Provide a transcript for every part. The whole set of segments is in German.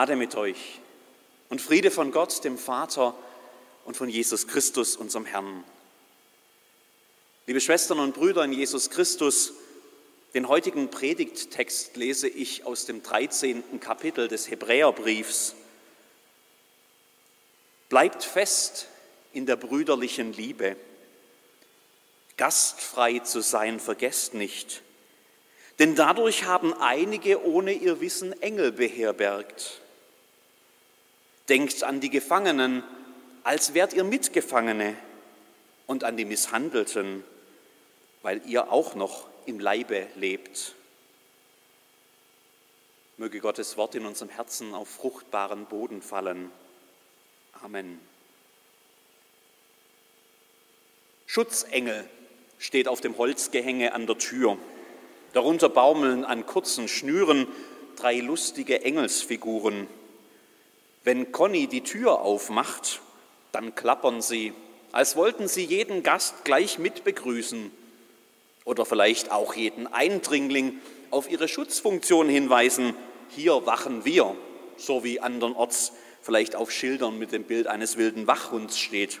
Gnade mit euch und Friede von Gott, dem Vater und von Jesus Christus, unserem Herrn. Liebe Schwestern und Brüder in Jesus Christus, den heutigen Predigttext lese ich aus dem 13. Kapitel des Hebräerbriefs. Bleibt fest in der brüderlichen Liebe. Gastfrei zu sein, vergesst nicht. Denn dadurch haben einige ohne ihr Wissen Engel beherbergt. Denkt an die Gefangenen, als wärt ihr Mitgefangene, und an die Misshandelten, weil ihr auch noch im Leibe lebt. Möge Gottes Wort in unserem Herzen auf fruchtbaren Boden fallen. Amen. Schutzengel steht auf dem Holzgehänge an der Tür. Darunter baumeln an kurzen Schnüren drei lustige Engelsfiguren. Wenn Conny die Tür aufmacht, dann klappern sie, als wollten sie jeden Gast gleich mit begrüßen oder vielleicht auch jeden Eindringling auf ihre Schutzfunktion hinweisen. Hier wachen wir, so wie andernorts vielleicht auf Schildern mit dem Bild eines wilden Wachhunds steht.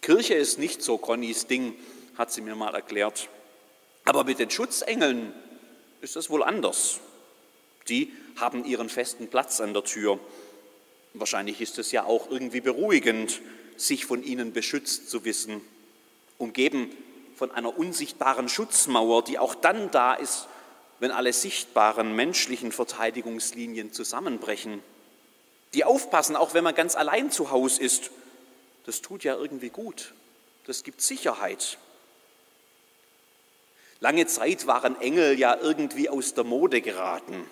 Kirche ist nicht so Connys Ding, hat sie mir mal erklärt. Aber mit den Schutzengeln ist es wohl anders. Die haben ihren festen Platz an der Tür. Wahrscheinlich ist es ja auch irgendwie beruhigend, sich von ihnen beschützt zu wissen, umgeben von einer unsichtbaren Schutzmauer, die auch dann da ist, wenn alle sichtbaren menschlichen Verteidigungslinien zusammenbrechen. Die aufpassen, auch wenn man ganz allein zu Hause ist. Das tut ja irgendwie gut. Das gibt Sicherheit. Lange Zeit waren Engel ja irgendwie aus der Mode geraten.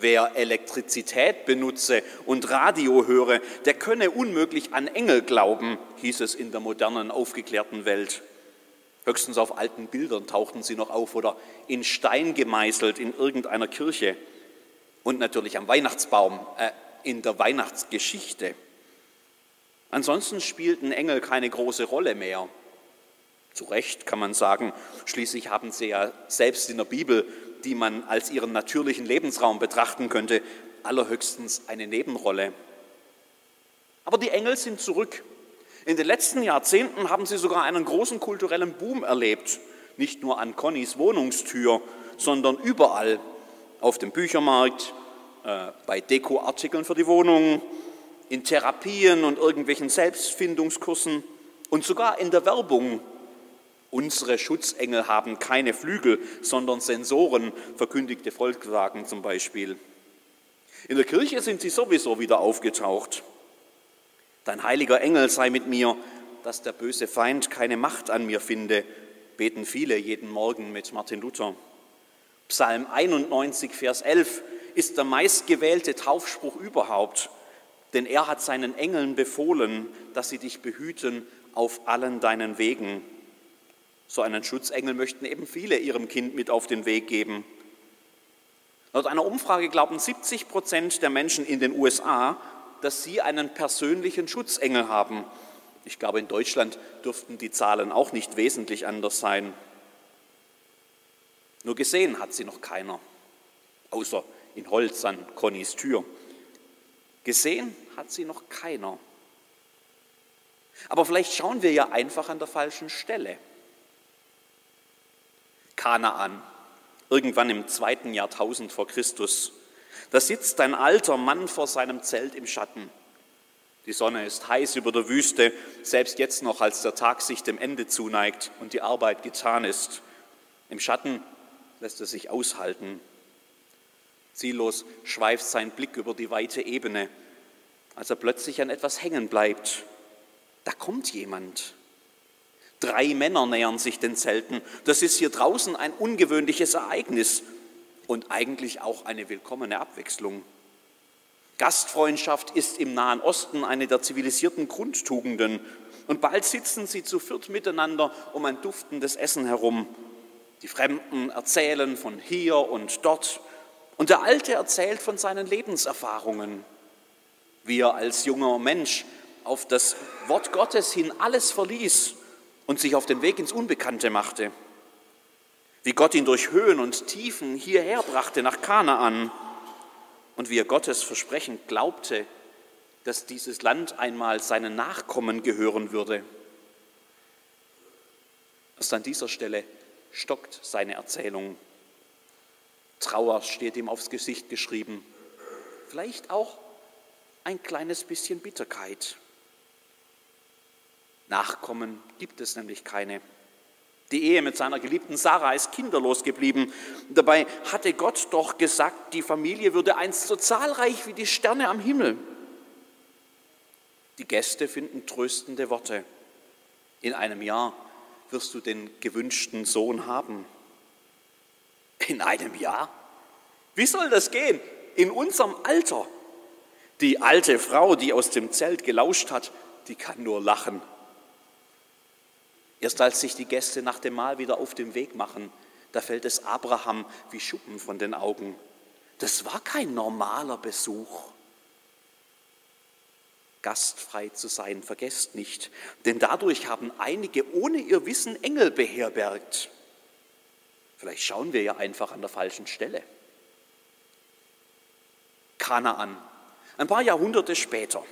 Wer Elektrizität benutze und Radio höre, der könne unmöglich an Engel glauben, hieß es in der modernen, aufgeklärten Welt. Höchstens auf alten Bildern tauchten sie noch auf oder in Stein gemeißelt in irgendeiner Kirche und natürlich am Weihnachtsbaum, äh, in der Weihnachtsgeschichte. Ansonsten spielten Engel keine große Rolle mehr. Zu Recht kann man sagen, schließlich haben sie ja selbst in der Bibel, die man als ihren natürlichen Lebensraum betrachten könnte, allerhöchstens eine Nebenrolle. Aber die Engel sind zurück. In den letzten Jahrzehnten haben sie sogar einen großen kulturellen Boom erlebt. Nicht nur an Connys Wohnungstür, sondern überall. Auf dem Büchermarkt, äh, bei Dekoartikeln für die Wohnung, in Therapien und irgendwelchen Selbstfindungskursen und sogar in der Werbung Unsere Schutzengel haben keine Flügel, sondern Sensoren, verkündigte Volkswagen zum Beispiel. In der Kirche sind sie sowieso wieder aufgetaucht. Dein heiliger Engel sei mit mir, dass der böse Feind keine Macht an mir finde, beten viele jeden Morgen mit Martin Luther. Psalm 91, Vers 11 ist der meistgewählte Taufspruch überhaupt, denn er hat seinen Engeln befohlen, dass sie dich behüten auf allen deinen Wegen. So einen Schutzengel möchten eben viele ihrem Kind mit auf den Weg geben. Laut einer Umfrage glauben 70 Prozent der Menschen in den USA, dass sie einen persönlichen Schutzengel haben. Ich glaube, in Deutschland dürften die Zahlen auch nicht wesentlich anders sein. Nur gesehen hat sie noch keiner, außer in Holz an Connys Tür. Gesehen hat sie noch keiner. Aber vielleicht schauen wir ja einfach an der falschen Stelle. Kanaan, irgendwann im zweiten Jahrtausend vor Christus. Da sitzt ein alter Mann vor seinem Zelt im Schatten. Die Sonne ist heiß über der Wüste, selbst jetzt noch, als der Tag sich dem Ende zuneigt und die Arbeit getan ist. Im Schatten lässt er sich aushalten. Ziellos schweift sein Blick über die weite Ebene, als er plötzlich an etwas hängen bleibt. Da kommt jemand. Drei Männer nähern sich den Zelten. Das ist hier draußen ein ungewöhnliches Ereignis und eigentlich auch eine willkommene Abwechslung. Gastfreundschaft ist im Nahen Osten eine der zivilisierten Grundtugenden. Und bald sitzen sie zu viert miteinander um ein duftendes Essen herum. Die Fremden erzählen von hier und dort. Und der Alte erzählt von seinen Lebenserfahrungen. Wie er als junger Mensch auf das Wort Gottes hin alles verließ und sich auf den Weg ins Unbekannte machte. Wie Gott ihn durch Höhen und Tiefen hierher brachte nach Kanaan. und wie er Gottes Versprechen glaubte, dass dieses Land einmal seinen Nachkommen gehören würde. Erst an dieser Stelle stockt seine Erzählung. Trauer steht ihm aufs Gesicht geschrieben. Vielleicht auch ein kleines bisschen Bitterkeit. Nachkommen gibt es nämlich keine. Die Ehe mit seiner geliebten Sarah ist kinderlos geblieben. Dabei hatte Gott doch gesagt, die Familie würde einst so zahlreich wie die Sterne am Himmel. Die Gäste finden tröstende Worte. In einem Jahr wirst du den gewünschten Sohn haben. In einem Jahr? Wie soll das gehen? In unserem Alter? Die alte Frau, die aus dem Zelt gelauscht hat, die kann nur lachen. Erst als sich die Gäste nach dem Mahl wieder auf den Weg machen, da fällt es Abraham wie Schuppen von den Augen. Das war kein normaler Besuch. Gastfrei zu sein, vergesst nicht, denn dadurch haben einige ohne ihr Wissen Engel beherbergt. Vielleicht schauen wir ja einfach an der falschen Stelle. Kanaan, ein paar Jahrhunderte später.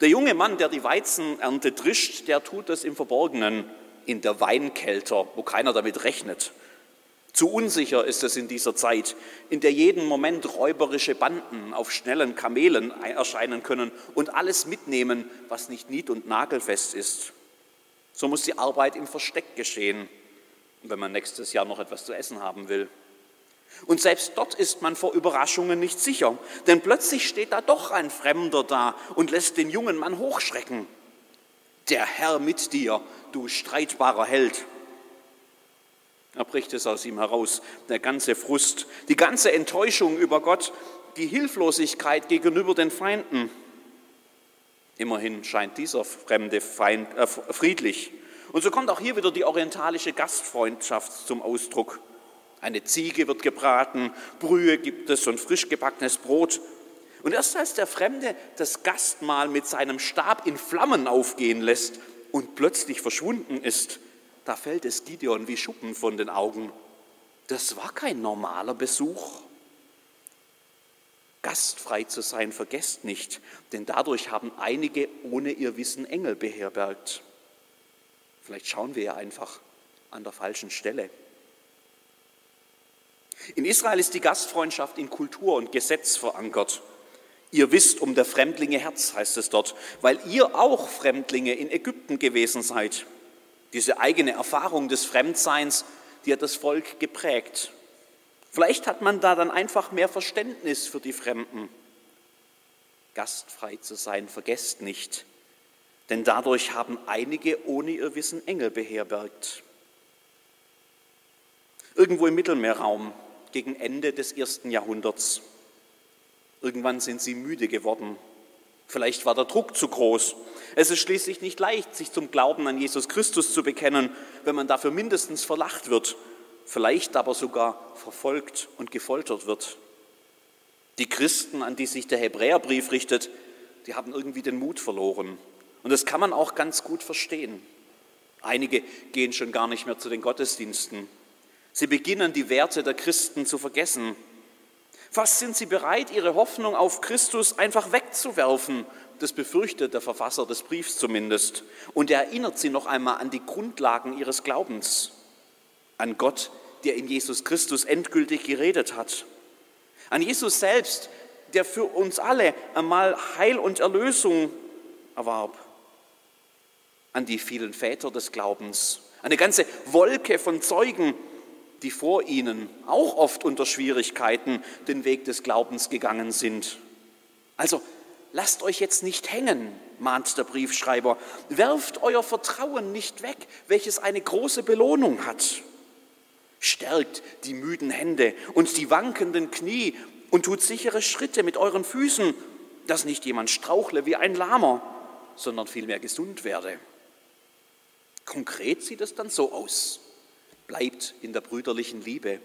Der junge Mann, der die Weizenernte drischt, der tut das im Verborgenen in der Weinkelter, wo keiner damit rechnet. Zu unsicher ist es in dieser Zeit, in der jeden Moment räuberische Banden auf schnellen Kamelen erscheinen können und alles mitnehmen, was nicht nied- und nagelfest ist. So muss die Arbeit im Versteck geschehen, wenn man nächstes Jahr noch etwas zu essen haben will. Und selbst dort ist man vor Überraschungen nicht sicher, denn plötzlich steht da doch ein Fremder da und lässt den jungen Mann hochschrecken. Der Herr mit dir, du streitbarer Held. Er bricht es aus ihm heraus, der ganze Frust, die ganze Enttäuschung über Gott, die Hilflosigkeit gegenüber den Feinden. Immerhin scheint dieser fremde Feind äh, friedlich. Und so kommt auch hier wieder die orientalische Gastfreundschaft zum Ausdruck. Eine Ziege wird gebraten, Brühe gibt es und frisch gebackenes Brot. Und erst als der Fremde das Gastmahl mit seinem Stab in Flammen aufgehen lässt und plötzlich verschwunden ist, da fällt es Gideon wie Schuppen von den Augen. Das war kein normaler Besuch. Gastfrei zu sein, vergesst nicht, denn dadurch haben einige ohne ihr Wissen Engel beherbergt. Vielleicht schauen wir ja einfach an der falschen Stelle. In Israel ist die Gastfreundschaft in Kultur und Gesetz verankert. Ihr wisst um der Fremdlinge Herz, heißt es dort, weil ihr auch Fremdlinge in Ägypten gewesen seid. Diese eigene Erfahrung des Fremdseins, die hat das Volk geprägt. Vielleicht hat man da dann einfach mehr Verständnis für die Fremden. Gastfrei zu sein, vergesst nicht, denn dadurch haben einige ohne ihr Wissen Engel beherbergt. Irgendwo im Mittelmeerraum gegen Ende des ersten Jahrhunderts Irgendwann sind sie müde geworden. Vielleicht war der Druck zu groß. Es ist schließlich nicht leicht, sich zum Glauben an Jesus Christus zu bekennen, wenn man dafür mindestens verlacht wird, vielleicht aber sogar verfolgt und gefoltert wird. Die Christen, an die sich der Hebräerbrief richtet, die haben irgendwie den Mut verloren. Und das kann man auch ganz gut verstehen. Einige gehen schon gar nicht mehr zu den Gottesdiensten. Sie beginnen die Werte der Christen zu vergessen. Fast sind sie bereit, ihre Hoffnung auf Christus einfach wegzuwerfen. Das befürchtet der Verfasser des Briefs zumindest. Und er erinnert sie noch einmal an die Grundlagen ihres Glaubens, an Gott, der in Jesus Christus endgültig geredet hat, an Jesus selbst, der für uns alle einmal Heil und Erlösung erwarb, an die vielen Väter des Glaubens, eine ganze Wolke von Zeugen, die vor ihnen auch oft unter Schwierigkeiten den Weg des Glaubens gegangen sind. Also lasst euch jetzt nicht hängen, mahnt der Briefschreiber. Werft euer Vertrauen nicht weg, welches eine große Belohnung hat. Stärkt die müden Hände und die wankenden Knie und tut sichere Schritte mit euren Füßen, dass nicht jemand strauchle wie ein Lahmer, sondern vielmehr gesund werde. Konkret sieht es dann so aus. Bleibt in der brüderlichen Liebe.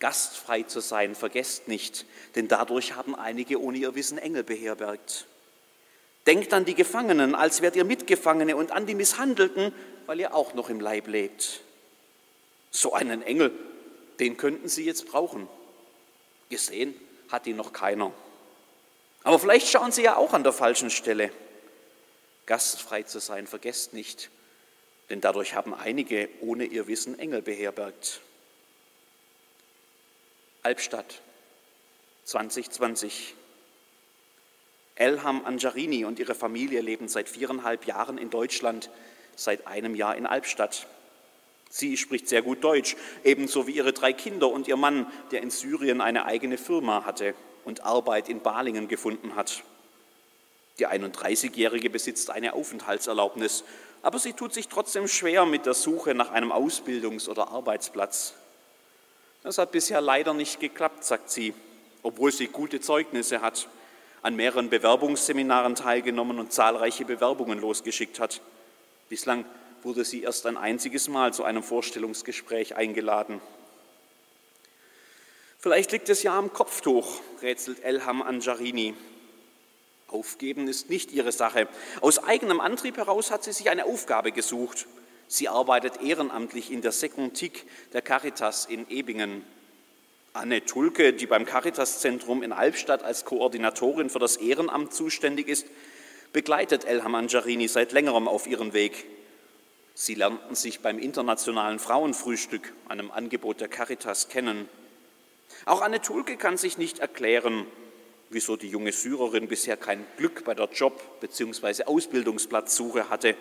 Gastfrei zu sein, vergesst nicht, denn dadurch haben einige ohne ihr Wissen Engel beherbergt. Denkt an die Gefangenen, als wärt ihr Mitgefangene und an die Misshandelten, weil ihr auch noch im Leib lebt. So einen Engel, den könnten Sie jetzt brauchen. Gesehen hat ihn noch keiner. Aber vielleicht schauen Sie ja auch an der falschen Stelle. Gastfrei zu sein, vergesst nicht, denn dadurch haben einige ohne ihr Wissen Engel beherbergt. Albstadt 2020. Elham Anjarini und ihre Familie leben seit viereinhalb Jahren in Deutschland, seit einem Jahr in Albstadt. Sie spricht sehr gut Deutsch, ebenso wie ihre drei Kinder und ihr Mann, der in Syrien eine eigene Firma hatte und Arbeit in Balingen gefunden hat. Die 31-Jährige besitzt eine Aufenthaltserlaubnis, aber sie tut sich trotzdem schwer mit der Suche nach einem Ausbildungs- oder Arbeitsplatz. Das hat bisher leider nicht geklappt, sagt sie, obwohl sie gute Zeugnisse hat, an mehreren Bewerbungsseminaren teilgenommen und zahlreiche Bewerbungen losgeschickt hat. Bislang wurde sie erst ein einziges Mal zu einem Vorstellungsgespräch eingeladen. Vielleicht liegt es ja am Kopftuch, rätselt Elham Anjarini. Aufgeben ist nicht ihre Sache. Aus eigenem Antrieb heraus hat sie sich eine Aufgabe gesucht. Sie arbeitet ehrenamtlich in der Sekuntik der Caritas in Ebingen. Anne Tulke, die beim Caritas-Zentrum in Albstadt als Koordinatorin für das Ehrenamt zuständig ist, begleitet Elham Anjarini seit längerem auf ihrem Weg. Sie lernten sich beim internationalen Frauenfrühstück, einem Angebot der Caritas, kennen. Auch Anne Tulke kann sich nicht erklären, wieso die junge Syrerin bisher kein Glück bei der Job- bzw. Ausbildungsplatzsuche hatte.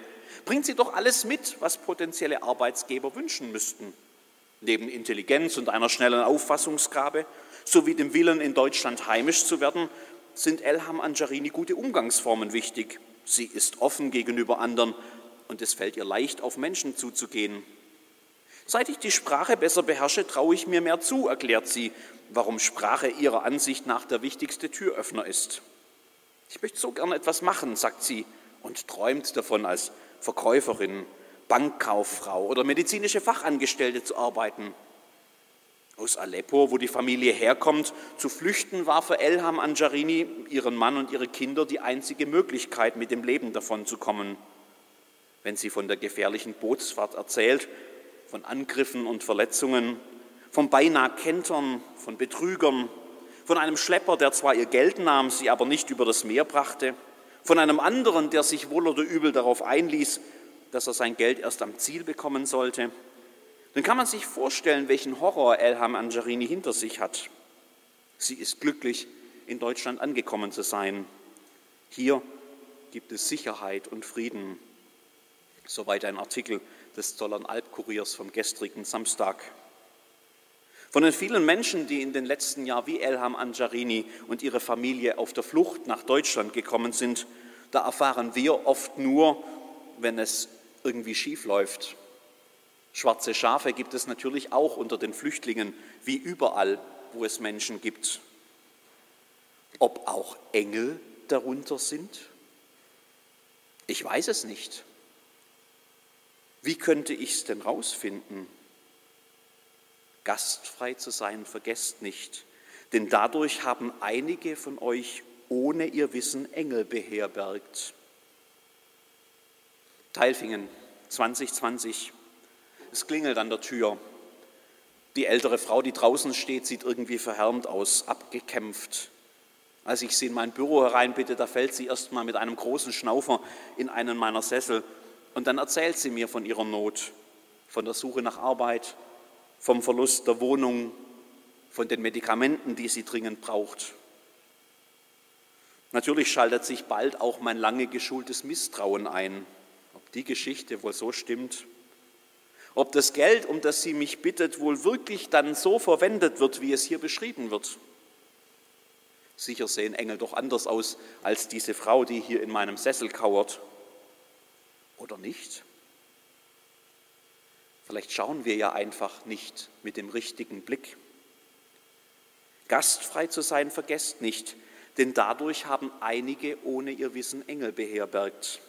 Bringt sie doch alles mit, was potenzielle Arbeitsgeber wünschen müssten. Neben Intelligenz und einer schnellen Auffassungsgabe sowie dem Willen, in Deutschland heimisch zu werden, sind Elham Anjarini gute Umgangsformen wichtig. Sie ist offen gegenüber anderen und es fällt ihr leicht, auf Menschen zuzugehen. Seit ich die Sprache besser beherrsche, traue ich mir mehr zu, erklärt sie, warum Sprache ihrer Ansicht nach der wichtigste Türöffner ist. Ich möchte so gern etwas machen, sagt sie und träumt davon, als Verkäuferin, Bankkauffrau oder medizinische Fachangestellte zu arbeiten. Aus Aleppo, wo die Familie herkommt, zu flüchten, war für Elham Anjarini, ihren Mann und ihre Kinder die einzige Möglichkeit, mit dem Leben davonzukommen wenn sie von der gefährlichen Bootsfahrt erzählt, von Angriffen und Verletzungen, vom beinahe Kentern, von Betrügern, von einem Schlepper, der zwar ihr Geld nahm, sie aber nicht über das Meer brachte, von einem anderen, der sich wohl oder übel darauf einließ, dass er sein Geld erst am Ziel bekommen sollte, dann kann man sich vorstellen, welchen Horror Elham Angerini hinter sich hat. Sie ist glücklich, in Deutschland angekommen zu sein. Hier gibt es Sicherheit und Frieden. Soweit ein Artikel des Zollern Albkuriers vom gestrigen Samstag. Von den vielen Menschen, die in den letzten Jahren wie Elham Anjarini und ihre Familie auf der Flucht nach Deutschland gekommen sind, da erfahren wir oft nur, wenn es irgendwie schief läuft. Schwarze Schafe gibt es natürlich auch unter den Flüchtlingen, wie überall, wo es Menschen gibt. Ob auch Engel darunter sind? Ich weiß es nicht. Wie könnte ich es denn rausfinden? Gastfrei zu sein, vergesst nicht, denn dadurch haben einige von euch ohne ihr Wissen Engel beherbergt. Teilfingen 2020. Es klingelt an der Tür. Die ältere Frau, die draußen steht, sieht irgendwie verhärmt aus, abgekämpft. Als ich sie in mein Büro hereinbitte, da fällt sie erst mal mit einem großen Schnaufer in einen meiner Sessel und dann erzählt sie mir von ihrer Not, von der Suche nach Arbeit, vom Verlust der Wohnung, von den Medikamenten, die sie dringend braucht. Natürlich schaltet sich bald auch mein lange geschultes Misstrauen ein, ob die Geschichte wohl so stimmt, ob das Geld, um das sie mich bittet, wohl wirklich dann so verwendet wird, wie es hier beschrieben wird. Sicher sehen Engel doch anders aus als diese Frau, die hier in meinem Sessel kauert oder nicht? Vielleicht schauen wir ja einfach nicht mit dem richtigen Blick. Gastfrei zu sein, vergesst nicht, denn dadurch haben einige ohne ihr Wissen Engel beherbergt.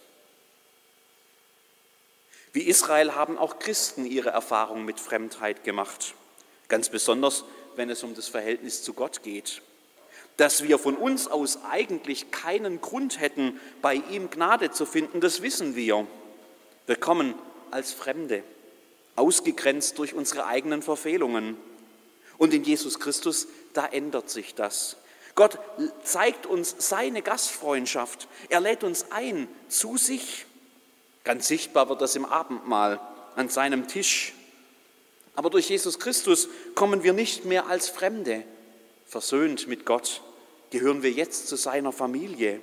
Wie Israel haben auch Christen ihre Erfahrung mit Fremdheit gemacht, ganz besonders wenn es um das Verhältnis zu Gott geht dass wir von uns aus eigentlich keinen Grund hätten, bei ihm Gnade zu finden, das wissen wir. Wir kommen als Fremde, ausgegrenzt durch unsere eigenen Verfehlungen. Und in Jesus Christus, da ändert sich das. Gott zeigt uns seine Gastfreundschaft. Er lädt uns ein zu sich. Ganz sichtbar wird das im Abendmahl an seinem Tisch. Aber durch Jesus Christus kommen wir nicht mehr als Fremde. Versöhnt mit Gott gehören wir jetzt zu seiner Familie.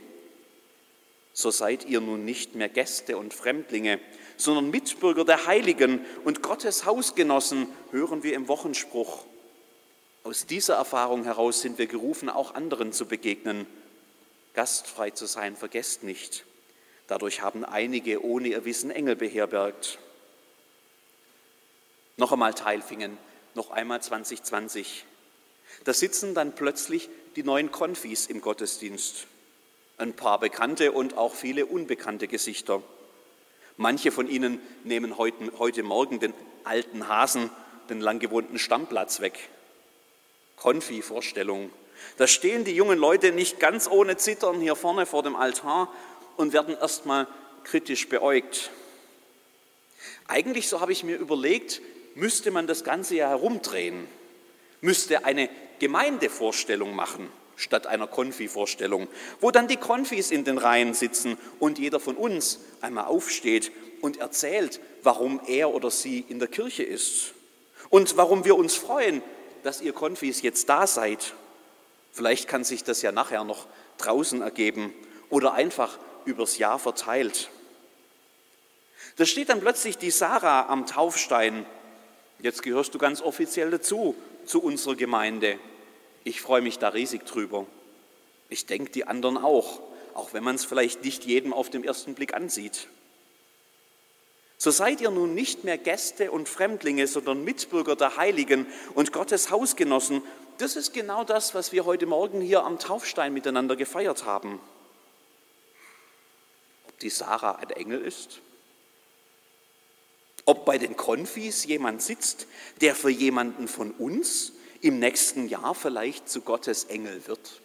So seid ihr nun nicht mehr Gäste und Fremdlinge, sondern Mitbürger der Heiligen und Gottes Hausgenossen, hören wir im Wochenspruch. Aus dieser Erfahrung heraus sind wir gerufen, auch anderen zu begegnen. Gastfrei zu sein, vergesst nicht. Dadurch haben einige ohne ihr Wissen Engel beherbergt. Noch einmal Teilfingen, noch einmal 2020. Da sitzen dann plötzlich die neuen Konfis im Gottesdienst. Ein paar bekannte und auch viele unbekannte Gesichter. Manche von ihnen nehmen heute, heute Morgen den alten Hasen, den lang gewohnten Stammplatz weg. Konfi-Vorstellung. Da stehen die jungen Leute nicht ganz ohne Zittern hier vorne vor dem Altar und werden erstmal kritisch beäugt. Eigentlich, so habe ich mir überlegt, müsste man das Ganze ja herumdrehen, müsste eine Gemeindevorstellung machen statt einer Konfi-Vorstellung, wo dann die Konfis in den Reihen sitzen und jeder von uns einmal aufsteht und erzählt, warum er oder sie in der Kirche ist und warum wir uns freuen, dass ihr Konfis jetzt da seid. Vielleicht kann sich das ja nachher noch draußen ergeben oder einfach übers Jahr verteilt. Da steht dann plötzlich die Sarah am Taufstein. Jetzt gehörst du ganz offiziell dazu, zu unserer Gemeinde. Ich freue mich da riesig drüber. Ich denke, die anderen auch, auch wenn man es vielleicht nicht jedem auf den ersten Blick ansieht. So seid ihr nun nicht mehr Gäste und Fremdlinge, sondern Mitbürger der Heiligen und Gottes Hausgenossen. Das ist genau das, was wir heute Morgen hier am Taufstein miteinander gefeiert haben. Ob die Sarah ein Engel ist? Ob bei den Konfis jemand sitzt, der für jemanden von uns im nächsten Jahr vielleicht zu Gottes Engel wird?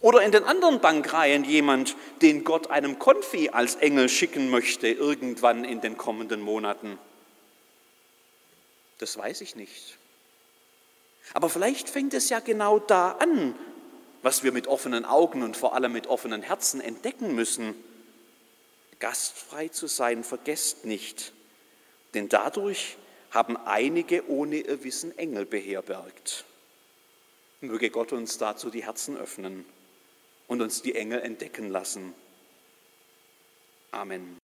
Oder in den anderen Bankreihen jemand, den Gott einem Konfi als Engel schicken möchte, irgendwann in den kommenden Monaten? Das weiß ich nicht. Aber vielleicht fängt es ja genau da an, was wir mit offenen Augen und vor allem mit offenen Herzen entdecken müssen. Gastfrei zu sein, vergesst nicht, denn dadurch haben einige ohne ihr Wissen Engel beherbergt. Möge Gott uns dazu die Herzen öffnen und uns die Engel entdecken lassen. Amen.